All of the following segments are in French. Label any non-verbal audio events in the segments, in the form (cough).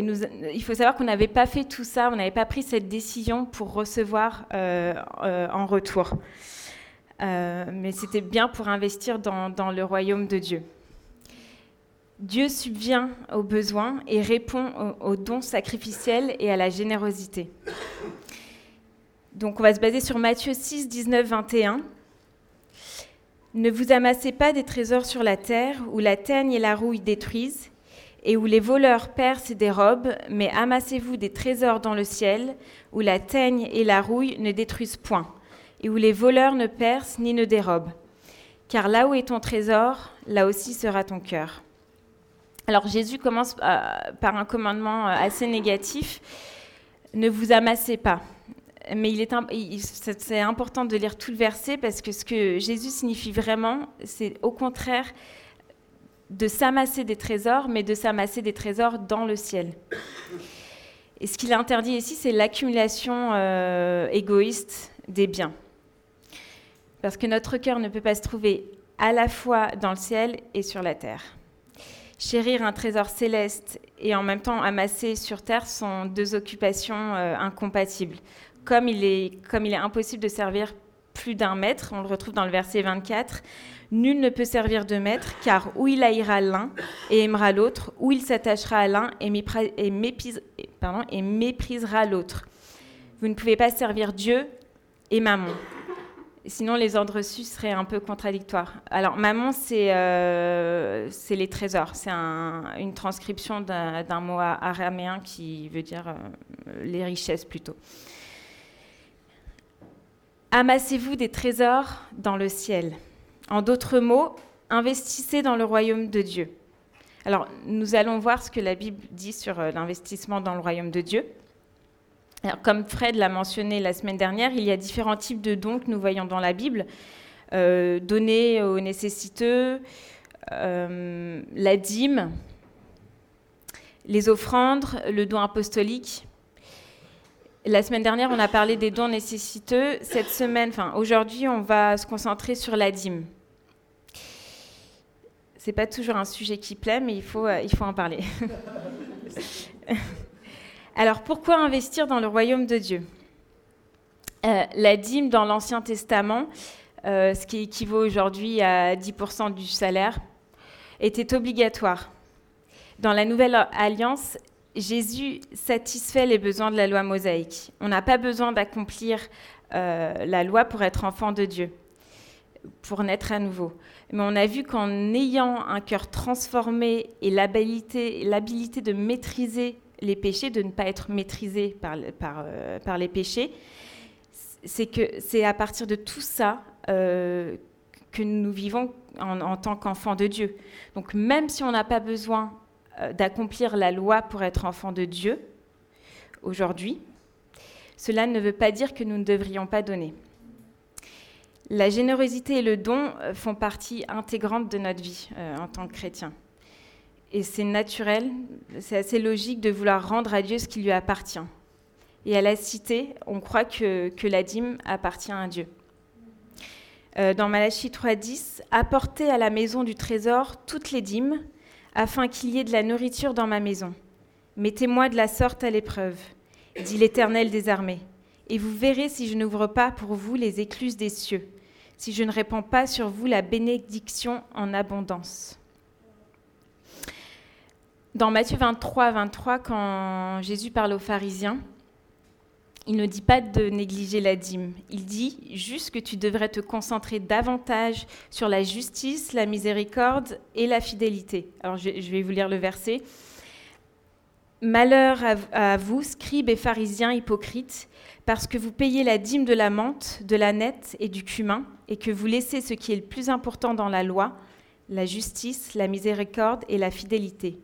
nous, il faut savoir qu'on n'avait pas fait tout ça, on n'avait pas pris cette décision pour recevoir en retour. mais c'était bien pour investir dans, le royaume de Dieu. Dieu subvient aux besoins et répond aux, dons sacrificiels et à la générosité. Donc on va se baser sur Matthieu 6, 19, 21. Ne vous amassez pas des trésors sur la terre où la teigne et la rouille détruisent et où les voleurs percent et dérobent, mais amassez-vous des trésors dans le ciel où la teigne et la rouille ne détruisent point et où les voleurs ne percent ni ne dérobent. Car là où est ton trésor, là aussi sera ton cœur. Alors Jésus commence euh, par un commandement euh, assez négatif, ne vous amassez pas. Mais c'est important de lire tout le verset parce que ce que Jésus signifie vraiment, c'est au contraire de s'amasser des trésors, mais de s'amasser des trésors dans le ciel. Et ce qu'il interdit ici, c'est l'accumulation euh, égoïste des biens. Parce que notre cœur ne peut pas se trouver à la fois dans le ciel et sur la terre. Chérir un trésor céleste et en même temps amasser sur terre sont deux occupations euh, incompatibles. Comme il, est, comme il est impossible de servir plus d'un maître, on le retrouve dans le verset 24, Nul ne peut servir de maître, car ou il haïra l'un et aimera l'autre, ou il s'attachera à l'un et, méprisera l'autre. Vous ne pouvez pas servir Dieu et Maman. Sinon, les ordres reçus seraient un peu contradictoires. Alors, maman, c'est euh, les trésors. C'est une transcription d'un mot araméen qui veut dire euh, les richesses plutôt. Amassez-vous des trésors dans le ciel. En d'autres mots, investissez dans le royaume de Dieu. Alors, nous allons voir ce que la Bible dit sur euh, l'investissement dans le royaume de Dieu comme Fred l'a mentionné la semaine dernière, il y a différents types de dons que nous voyons dans la Bible. Euh, donner aux nécessiteux, euh, la dîme, les offrandes, le don apostolique. La semaine dernière, on a parlé des dons nécessiteux. Cette semaine, enfin aujourd'hui, on va se concentrer sur la dîme. C'est pas toujours un sujet qui plaît, mais il faut, euh, il faut en parler. (laughs) Alors pourquoi investir dans le royaume de Dieu? Euh, La dîme dans l'Ancien Testament, euh, ce qui équivaut aujourd'hui à 10% du salaire, était obligatoire. Dans la Nouvelle Alliance, Jésus satisfait les besoins de la loi mosaïque. On n'a pas besoin d'accomplir euh, la loi pour être enfant de Dieu, pour naître à nouveau. Mais on a vu qu'en ayant un cœur transformé et l'habilité de maîtriser les péchés, de ne pas être maîtrisé euh, par les péchés, c'est que c'est à partir de tout ça euh, que nous vivons en, tant qu'enfants de Dieu. Donc même si on n'a pas besoin d'accomplir la loi pour être enfant de Dieu aujourd'hui, cela ne veut pas dire que nous ne devrions pas donner. La générosité et le don font partie intégrante de notre vie en tant que chrétien. Et c'est naturel, c'est assez logique de vouloir rendre à Dieu ce qui lui appartient. Et à la cité, on croit que, la dîme appartient à Dieu. Euh, dans Malachie 3.10, apportez à la maison du trésor toutes les dîmes, afin qu'il y ait de la nourriture dans ma maison. Mettez-moi de la sorte à l'épreuve, dit l'Éternel des armées, et vous verrez si je n'ouvre pas pour vous les écluses des cieux, si je ne répands pas sur vous la bénédiction en abondance. Dans Matthieu 23, 23, quand Jésus parle aux pharisiens, il ne dit pas de négliger la dîme. Il dit juste que tu devrais te concentrer davantage sur la justice, la miséricorde et la fidélité. Alors je vais vous lire le verset. Malheur à vous, scribes et pharisiens hypocrites, parce que vous payez la dîme de la menthe, de la nette et du cumin, et que vous laissez ce qui est le plus important dans la loi, la justice, la miséricorde et la fidélité.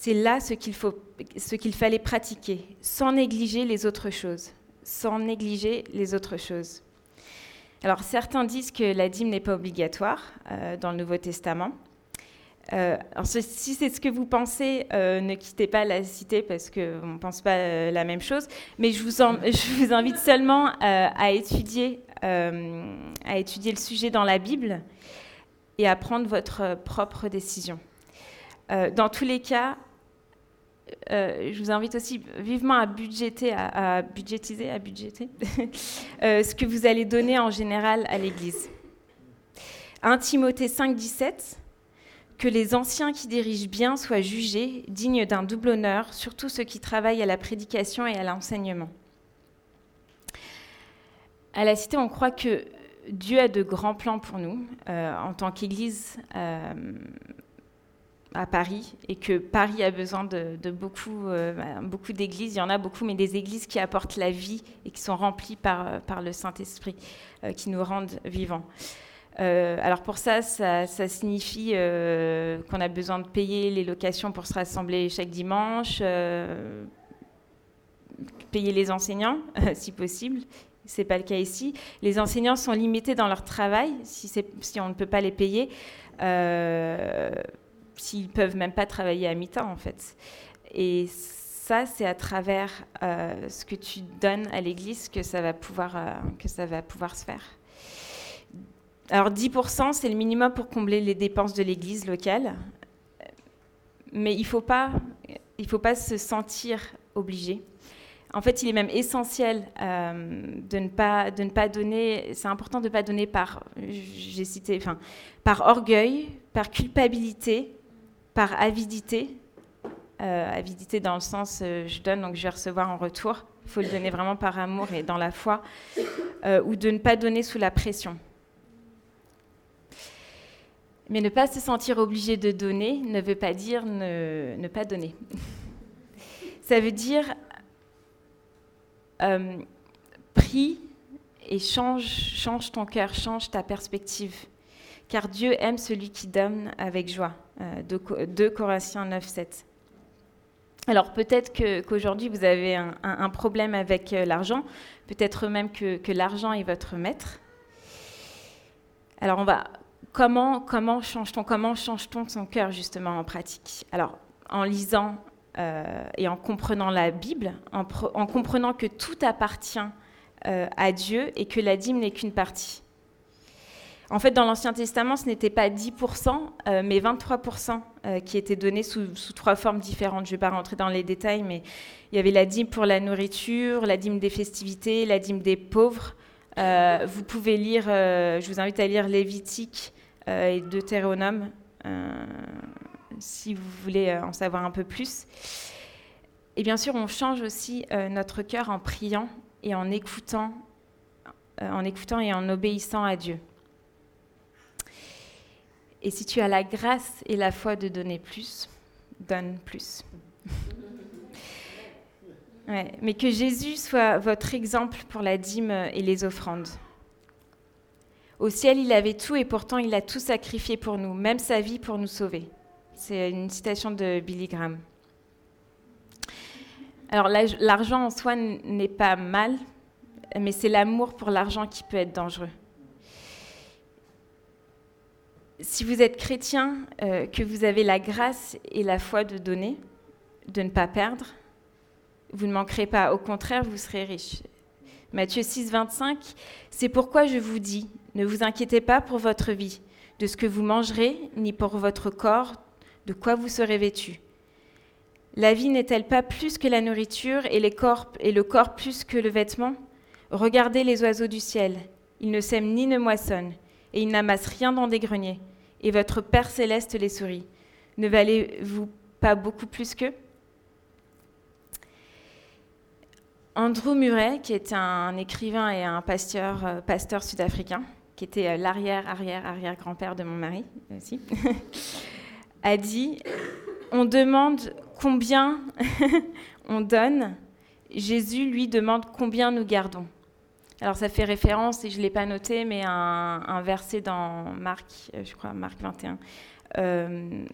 C'est là ce qu'il, fallait pratiquer, sans négliger les autres choses. Sans négliger les autres choses. Alors certains disent que la dîme n'est pas obligatoire euh, dans le Nouveau Testament. Euh, si c'est ce que vous pensez, euh, ne quittez pas la cité parce qu'on ne pense pas la même chose. Mais je vous, (laughs) je vous invite seulement à, étudier, à étudier le sujet dans la Bible et à prendre votre propre décision. dans tous les cas, euh, je vous invite aussi vivement à budgéter, à, budgétiser, à budgéter (laughs) euh, ce que vous allez donner en général à l'Église. 1 Timothée 5, 17, que les anciens qui dirigent bien soient jugés, dignes d'un double honneur, surtout ceux qui travaillent à la prédication et à l'enseignement. À la Cité, on croit que Dieu a de grands plans pour nous euh, en tant qu'Église à Paris et que Paris a besoin de, beaucoup, euh, beaucoup d'églises. Il y en a beaucoup, mais des églises qui apportent la vie et qui sont remplies par, par le Saint-Esprit, qui nous rendent vivants. alors pour ça, ça, signifie qu'on a besoin de payer les locations pour se rassembler chaque dimanche, payer les enseignants (laughs) si possible, ce n'est pas le cas ici. Les enseignants sont limités dans leur travail, si, on ne peut pas les payer, euh, s'ils peuvent même pas travailler à mi-temps, en fait. Et ça, c'est à travers euh, ce que tu donnes à l'Église que, ça va pouvoir, euh, que ça va pouvoir se faire. Alors 10%, c'est le minimum pour combler les dépenses de l'Église locale. Mais il faut, pas, faut pas se sentir obligé. En fait, il est même essentiel euh, de, ne pas, de ne pas donner, c'est important de ne pas donner par, j'ai cité, enfin, par orgueil, par culpabilité, par avidité. Euh, avidité dans le sens euh, je donne donc je vais recevoir en retour. Il faut le donner vraiment par amour et dans la foi, ou de ne pas donner sous la pression. Mais ne pas se sentir obligé de donner ne veut pas dire ne, pas donner. (laughs) Ça veut dire euh, prie et change, change ton cœur, change ta perspective. Car Dieu aime celui qui donne avec joie. Euh, 2, Corinthiens 9, 7. Alors peut-être qu'aujourd'hui vous avez un, problème avec euh, l'argent, peut-être même que, l'argent est votre maître. Alors on va comment comment change-t-on comment change-t-on son cœur justement en pratique? Alors en lisant euh, et en comprenant la Bible, en, comprenant que tout appartient à Dieu et que la dîme n'est qu'une partie. En fait, dans l'Ancien Testament, ce n'était pas 10%, euh, mais 23% qui étaient donnés sous, trois formes différentes. Je ne vais pas rentrer dans les détails, mais il y avait la dîme pour la nourriture, la dîme des festivités, la dîme des pauvres. vous pouvez lire, je vous invite à lire Lévitique et Deutéronome si vous voulez euh, en savoir un peu plus. Et bien sûr, on change aussi euh, notre cœur en priant et en écoutant, euh, en écoutant et en obéissant à Dieu. Et si tu as la grâce et la foi de donner plus, donne plus. (laughs) mais que Jésus soit votre exemple pour la dîme et les offrandes. Au ciel, il avait tout et pourtant il a tout sacrifié pour nous, même sa vie pour nous sauver. C'est une citation de Billy Graham. Alors l'argent en soi n'est pas mal, mais c'est l'amour pour l'argent qui peut être dangereux. Si vous êtes chrétien, euh, que vous avez la grâce et la foi de donner, de ne pas perdre, vous ne manquerez pas, au contraire, vous serez riche. Matthieu 6, 25, c'est pourquoi je vous dis, ne vous inquiétez pas pour votre vie, de ce que vous mangerez, ni pour votre corps, de quoi vous serez vêtus La vie n'est-elle pas plus que la nourriture et, corps, et le corps plus que le vêtement? Regardez les oiseaux du ciel. Ils ne sèment ni ne moissonnent, et ils n'amassent rien dans des greniers. Et votre Père céleste les sourit. Ne valez-vous pas beaucoup plus qu'eux? Andrew Murray, qui est un écrivain et un pasteur, euh, pasteur sud-africain, qui était euh, l'arrière, arrière, arrière grand-père de mon mari aussi, (laughs) a dit on demande combien (laughs) on donne, Jésus lui demande combien nous gardons. Alors ça fait référence, et je ne l'ai pas noté, mais un, verset dans Marc, euh, je crois Marc 21, euh,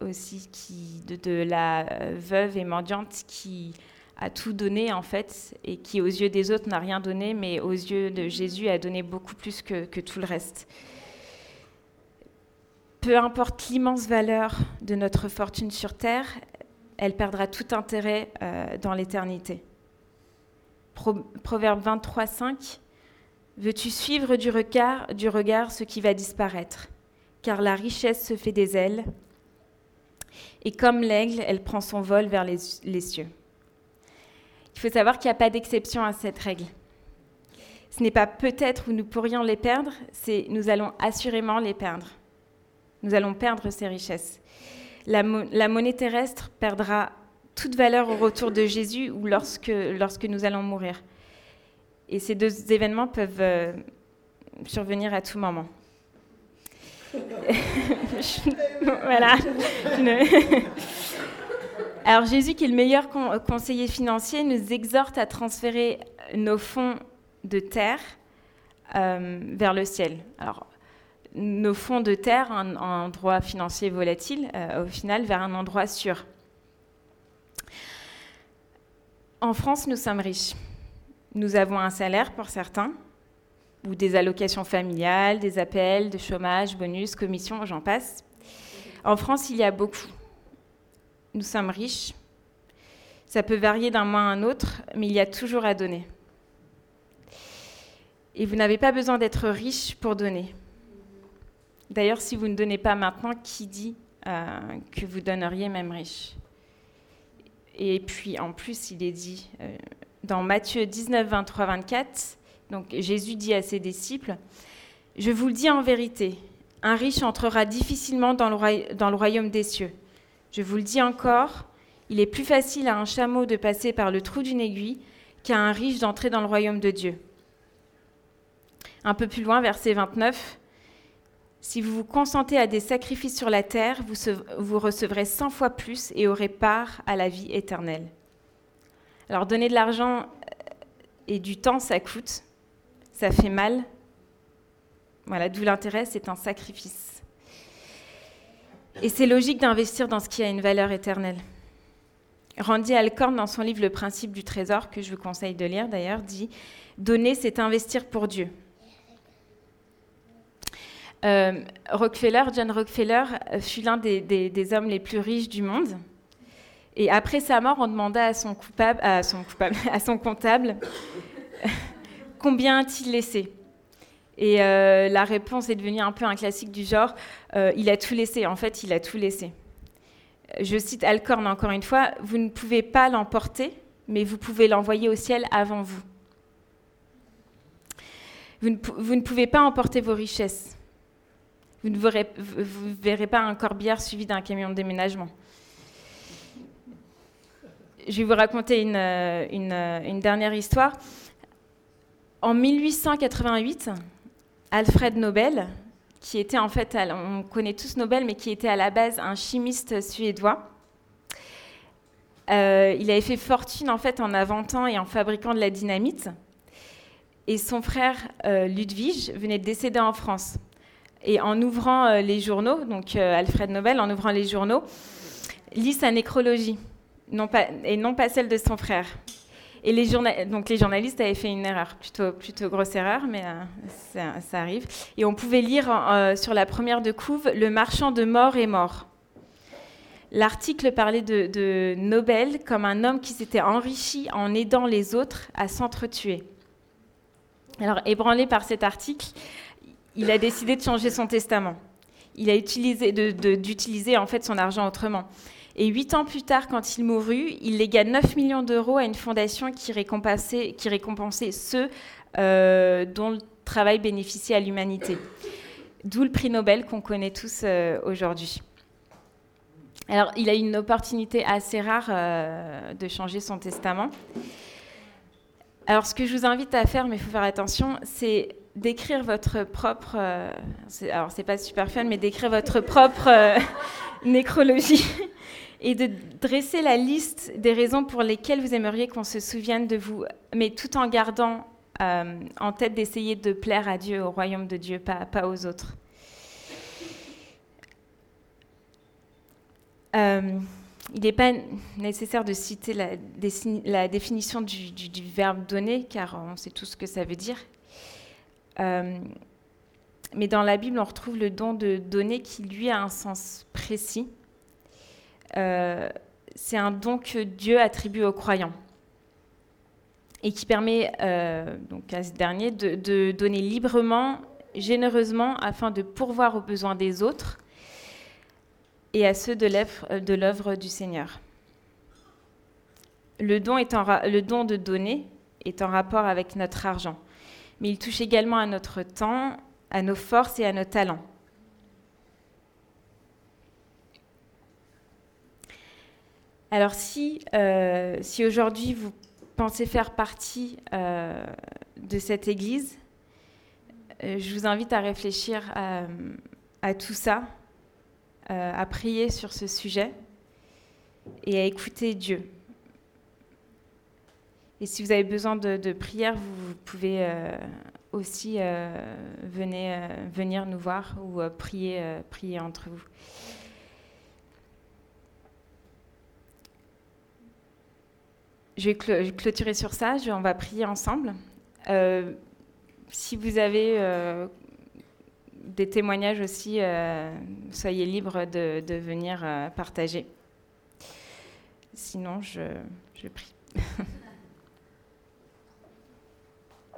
aussi qui, de, la veuve et mendiante qui a tout donné en fait, et qui aux yeux des autres n'a rien donné, mais aux yeux de Jésus a donné beaucoup plus que, que tout le reste peu importe l'immense valeur de notre fortune sur Terre, elle perdra tout intérêt euh, dans l'éternité. Proverbe 23, 5. Veux-tu suivre du regard, du regard ce qui va disparaître? Car la richesse se fait des ailes Et comme l'aigle, elle prend son vol vers les, cieux. Il faut savoir qu'il n'y a pas d'exception à cette règle. Ce n'est pas peut-être où nous pourrions les perdre, c'est nous allons assurément les perdre. Nous allons perdre ces richesses. La, monnaie terrestre perdra toute valeur au retour de Jésus ou lorsque, lorsque nous allons mourir. Et ces deux événements peuvent euh, survenir à tout moment. (laughs) voilà. (laughs) Alors Jésus, qui est le meilleur conseiller financier, nous exhorte à transférer nos fonds de terre euh, vers le ciel. Alors, nos fonds de terre, un, endroit financier volatile, euh, au final, vers un endroit sûr. En France, nous sommes riches. Nous avons un salaire pour certains, ou des allocations familiales, des APL, de chômage, bonus, commissions, j'en passe. En France, il y a beaucoup. Nous sommes riches. Ça peut varier d'un mois à un autre, mais il y a toujours à donner. Et vous n'avez pas besoin d'être riche pour donner. D'ailleurs, si vous ne donnez pas maintenant, qui dit euh, que vous donneriez même riche? Et puis, en plus, il est dit euh, dans Matthieu 19, 23, 24, donc Jésus dit à ses disciples, Je vous le dis en vérité, un riche entrera difficilement dans le, dans le royaume des cieux. Je vous le dis encore, il est plus facile à un chameau de passer par le trou d'une aiguille qu'à un riche d'entrer dans le royaume de Dieu. Un peu plus loin, verset 29, Si vous vous consentez à des sacrifices sur la terre, vous, recevrez cent fois plus et aurez part à la vie éternelle. Alors donner de l'argent et du temps, ça coûte ça fait mal. Voilà, d'où l'intérêt, c'est un sacrifice. Et c'est logique d'investir dans ce qui a une valeur éternelle. Randy Alcorn, dans son livre Le principe du trésor, que je vous conseille de lire d'ailleurs, dit Donner, c'est investir pour Dieu. Euh, Rockefeller, John Rockefeller, fut l'un des, hommes les plus riches du monde. Et après sa mort, on demanda à son, (laughs) comptable (laughs) combien a-t-il laissé Et euh, la réponse est devenue un peu un classique du genre euh, il a tout laissé. En fait, il a tout laissé. Je cite Alcorn encore une fois vous ne pouvez pas l'emporter, mais vous pouvez l'envoyer au ciel avant vous. Vous ne, pouvez pas emporter vos richesses. Vous ne verrez, pas un corbillard suivi d'un camion de déménagement. Je vais vous raconter une, euh, une dernière histoire. En 1888, Alfred Nobel, qui était en fait, on connaît tous Nobel, mais qui était à la base un chimiste suédois, euh, il avait fait fortune en fait en inventant et en fabriquant de la dynamite. Et son frère euh, Ludwig venait de décéder en France. Et en ouvrant euh, les journaux, donc Alfred Nobel, en ouvrant les journaux, lit sa nécrologie, et non pas celle de son frère. Et les, donc les journalistes avaient fait une erreur, plutôt, grosse erreur, mais euh, ça, arrive. Et on pouvait lire euh, sur la première de couve Le marchand de mort est mort. L'article parlait de, de, Nobel comme un homme qui s'était enrichi en aidant les autres à s'entretuer. Alors, ébranlé par cet article, il a décidé de changer son testament. Il a utilisé d'utiliser en fait son argent autrement. Et huit ans plus tard, quand il mourut, il légua 9 millions d'euros à une fondation qui récompensait, ceux euh, dont le travail bénéficiait à l'humanité. D'où le prix Nobel qu'on connaît tous euh, aujourd'hui. Alors, il a eu une opportunité assez rare euh, de changer son testament. Alors, ce que je vous invite à faire, mais il faut faire attention, c'est d'écrire votre propre. alors, c'est pas super fun, mais d'écrire votre propre (laughs) nécrologie et de dresser la liste des raisons pour lesquelles vous aimeriez qu'on se souvienne de vous, mais tout en gardant euh, en tête d'essayer de plaire à Dieu, au royaume de Dieu, pas, pas aux autres. Euh, il n'est pas nécessaire de citer la, la définition du, du, verbe donner, car on sait tout ce que ça veut dire. Euh, mais dans la Bible, on retrouve le don de donner qui, lui, a un sens précis. Euh, c'est un don que Dieu attribue aux croyants et qui permet euh, donc à ce dernier de, donner librement, généreusement, afin de pourvoir aux besoins des autres, et à ceux de l'œuvre du Seigneur. Le don, le don de donner est en rapport avec notre argent, mais il touche également à notre temps, à nos forces et à nos talents. Alors si, euh, si aujourd'hui vous pensez faire partie euh, de cette Église, euh, je vous invite à réfléchir à, tout ça, à prier sur ce sujet et à écouter Dieu. Et si vous avez besoin de, prière, vous, pouvez aussi venir nous voir ou prier, entre vous. je vais clôturer sur ça, on va prier ensemble. Euh, si vous avez euh, des témoignages aussi, euh, soyez libres de, venir partager. Sinon, je prie. (laughs)